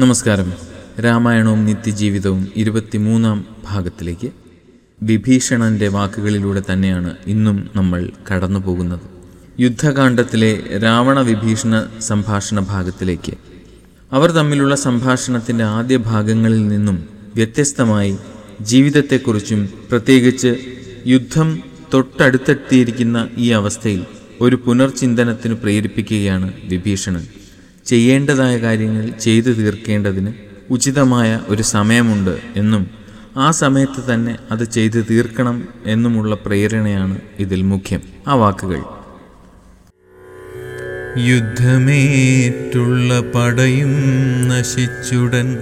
നമസ്കാരം. രാമായണവും നിത്യജീവിതവും ഇരുപത്തിമൂന്നാം ഭാഗത്തിലേക്ക് വിഭീഷണന്റെ വാക്കുകളിലൂടെ തന്നെയാണ് ഇന്നും നമ്മൾ കടന്നു പോകുന്നത്. യുദ്ധകാന്ഡത്തിലെ രാവണ വിഭീഷണ സംഭാഷണ ഭാഗത്തിലേക്ക്. അവർ തമ്മിലുള്ള സംഭാഷണത്തിന്റെ ആദ്യ ഭാഗങ്ങളിൽ നിന്നും വ്യത്യസ്തമായി ജീവിതത്തെക്കുറിച്ചും പ്രത്യേകിച്ച് യുദ്ധം തൊട്ടടുത്തെത്തിയിരിക്കുന്ന ഈ അവസ്ഥയിൽ ഒരു പുനർചിന്തനത്തിന് പ്രേരിപ്പിക്കുകയാണ് വിഭീഷണൻ. ചെയ്യേണ്ടതായ കാര്യങ്ങൾ ചെയ്തു തീർക്കേണ്ടതിന് ഉചിതമായ ഒരു സമയമുണ്ട് എന്നും ആ സമയത്ത് തന്നെ അത് ചെയ്തു തീർക്കണം എന്നുമുള്ള പ്രേരണയാണ് ഇതിൽ മുഖ്യം. ആ വാക്കുകൾ. യുദ്ധമേറ്റുള്ള പടയും നശിച്ചുടൻ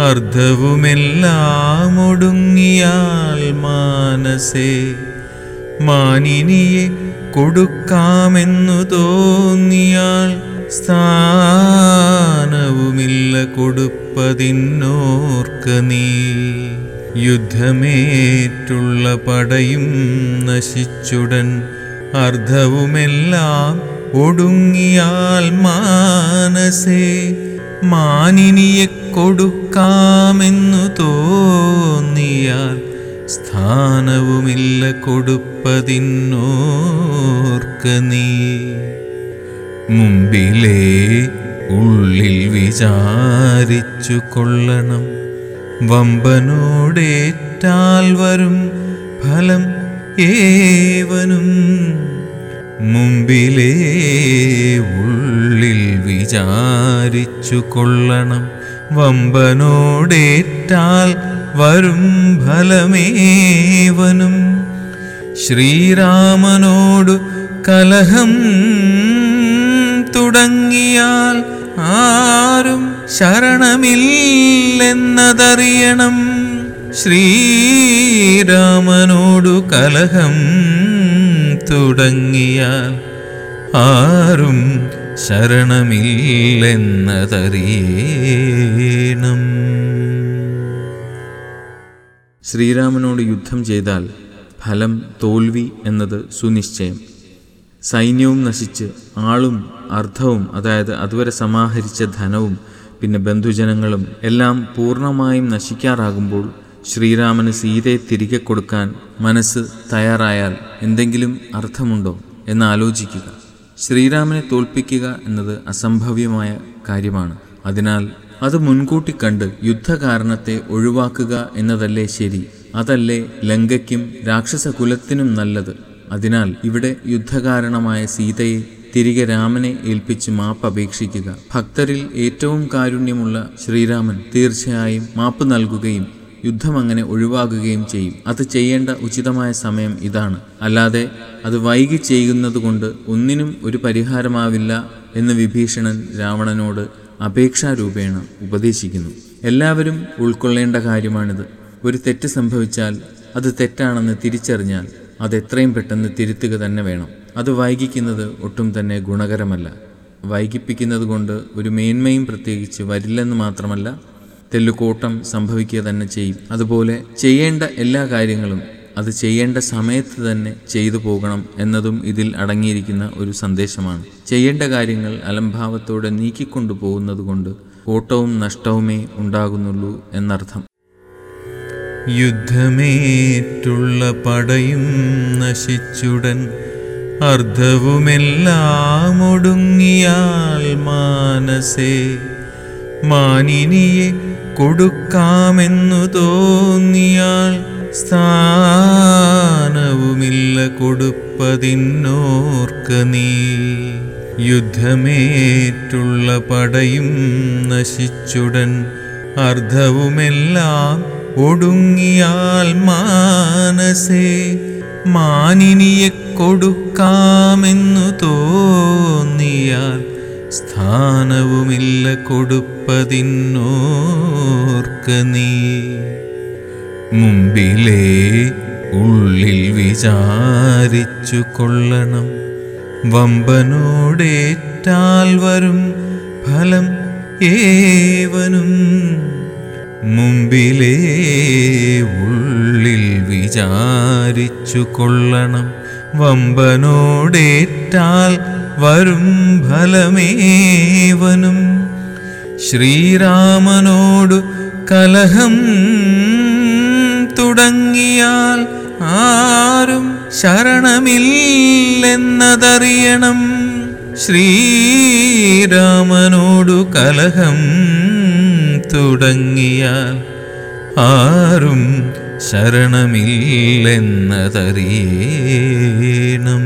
അർദ്ധവുമെല്ലാം ഒടുങ്ങിയാൽ മാനസേ മാനിനിയെ കൊടുക്കാമെന്നു തോന്നിയാൽ സ്ഥാനവുമില്ല കൊടുപ്പതിന്നോർക്ക് നീ. യുദ്ധമേറ്റുള്ള പടയും നശിച്ചുടൻ അർദ്ധവുമെല്ലാം ഒടുങ്ങിയാൽ മാനസേ മാനിനിയെ കൊടുക്കാമെന്നു തോന്നിയാൽ സ്ഥാനവുമില്ല കൊടുപ്പതിന്നോർക്ക് നീ. മുമ്പിലേ ഉള്ളിൽ വിചാരിച്ചു കൊള്ളണം. വമ്പനോടേറ്റാൽ വരും ഫലം ഏവനും. മുമ്പിലേ ഉള്ളിൽ വിചാരിച്ചു കൊള്ളണം. വമ്പനോടേറ്റാൽ വരും ഫലമേവനും ശ്രീരാമനോടു കലഹം തുടങ്ങിയാൽ ആരും ശരണമില്ലെന്നതറിയണം. ശ്രീരാമനോടു കലഹം തുടങ്ങിയാൽ ആരും ശരണമില്ലെന്നതറിയണം. ശ്രീരാമനോട് യുദ്ധം ചെയ്താൽ ഫലം തോൽവി എന്നത് സുനിശ്ചയം. സൈന്യവും നശിച്ച് ആളും അർത്ഥവും അതായത് അതുവരെ സമാഹരിച്ച ധനവും പിന്നെ ബന്ധുജനങ്ങളും എല്ലാം പൂർണമായും നശിക്കാറാകുമ്പോൾ ശ്രീരാമന് സീതയെ തിരികെ കൊടുക്കാൻ മനസ്സ് തയ്യാറായാൽ എന്തെങ്കിലും അർത്ഥമുണ്ടോ എന്ന് ആലോചിക്കുക. ശ്രീരാമനെ തോൽപ്പിക്കുക എന്നത് അസംഭവ്യമായ കാര്യമാണ്. അതിനാൽ അത് മുൻകൂട്ടി കണ്ട് യുദ്ധകാരണത്തെ ഒഴിവാക്കുക എന്നതല്ലേ ശരി? അതല്ലേ ലങ്കയ്ക്കും രാക്ഷസകുലത്തിനും നല്ലത്? അതിനാൽ ഇവിടെ യുദ്ധകാരണമായ സീതയെ തിരികെ രാമനെ ഏൽപ്പിച്ച് മാപ്പ് അപേക്ഷിക്കുക. ഭക്തരിൽ ഏറ്റവും കാരുണ്യമുള്ള ശ്രീരാമൻ തീർച്ചയായും മാപ്പ് നൽകുകയും യുദ്ധം അങ്ങനെ ഒഴിവാകുകയും ചെയ്യും. അത് ചെയ്യേണ്ട ഉചിതമായ സമയം ഇതാണ്. അല്ലാതെ അത് വൈകി ചെയ്യുന്നതുകൊണ്ട് ഒന്നിനും ഒരു പരിഹാരമാവില്ല എന്ന് വിഭീഷണൻ രാവണനോട് അപേക്ഷാരൂപേണ ഉപദേശിക്കുന്നു. എല്ലാവരും ഉൾക്കൊള്ളേണ്ട കാര്യമാണിത്. ഒരു തെറ്റ് സംഭവിച്ചാൽ അത് തെറ്റാണെന്ന് തിരിച്ചറിഞ്ഞാൽ അത് എത്രയും പെട്ടെന്ന് തിരുത്തുക തന്നെ വേണം. അത് വൈകിക്കുന്നത് ഒട്ടും തന്നെ ഗുണകരമല്ല. വൈകിപ്പിക്കുന്നത് കൊണ്ട് ഒരു മേന്മയും പ്രത്യേകിച്ച് വരില്ലെന്ന് മാത്രമല്ല തെല്ലുകോട്ടം സംഭവിക്കുക തന്നെ ചെയ്യും. അതുപോലെ ചെയ്യേണ്ട എല്ലാ കാര്യങ്ങളും അത് ചെയ്യേണ്ട സമയത്ത് തന്നെ ചെയ്തു പോകണം എന്നതും ഇതിൽ അടങ്ങിയിരിക്കുന്ന ഒരു സന്ദേശമാണ്. ചെയ്യേണ്ട കാര്യങ്ങൾ അലംഭാവത്തോടെ നീക്കിക്കൊണ്ടു പോകുന്നത് കൊണ്ട് കോട്ടവും നഷ്ടവുമേ ഉണ്ടാകുന്നുള്ളൂ എന്നർത്ഥം. യുദ്ധമേറ്റുള്ള പടയും നശിച്ചുടൻ അർദ്ധവുമെല്ലാം ഒടുങ്ങിയാൽ മാനസേ മാനിനിയെ കൊടുക്കാമെന്നു തോന്നിയാൽ സ്ഥാനവുമില്ല കൊടുപ്പതിന്നോർക്ക നീ. യുദ്ധമേറ്റുള്ള പടയും നശിച്ചുടൻ അർദ്ധവുമെല്ലാം ഒടുങ്ങിയാൽ മാനസേ മാനിനിയെ കൊടുക്കാമെന്നു തോന്നിയാൽ സ്ഥാനവുമില്ല കൊടുപ്പതിന്നോർക്ക നീ. മുമ്പിലേ ഉള്ളിൽ വിചാരിച്ചു കൊള്ളണം വമ്പനോടേറ്റാൽ വരും ഫലം ഏവനും മുമ്പിലേ ഉള്ളിൽ വിചാരിച്ചു കൊള്ളണം. വമ്പനോടേറ്റാൽ വരും ഫലമേവനും. ശ്രീരാമനോടു കലഹം തുടങ്ങിയാൽ ആരും ശരണമില്ലെന്നതറിയണം. ശ്രീരാമനോടു കലഹം തുടങ്ങിയാൽ ആരും ശരണമില്ലെന്നതറിയണം.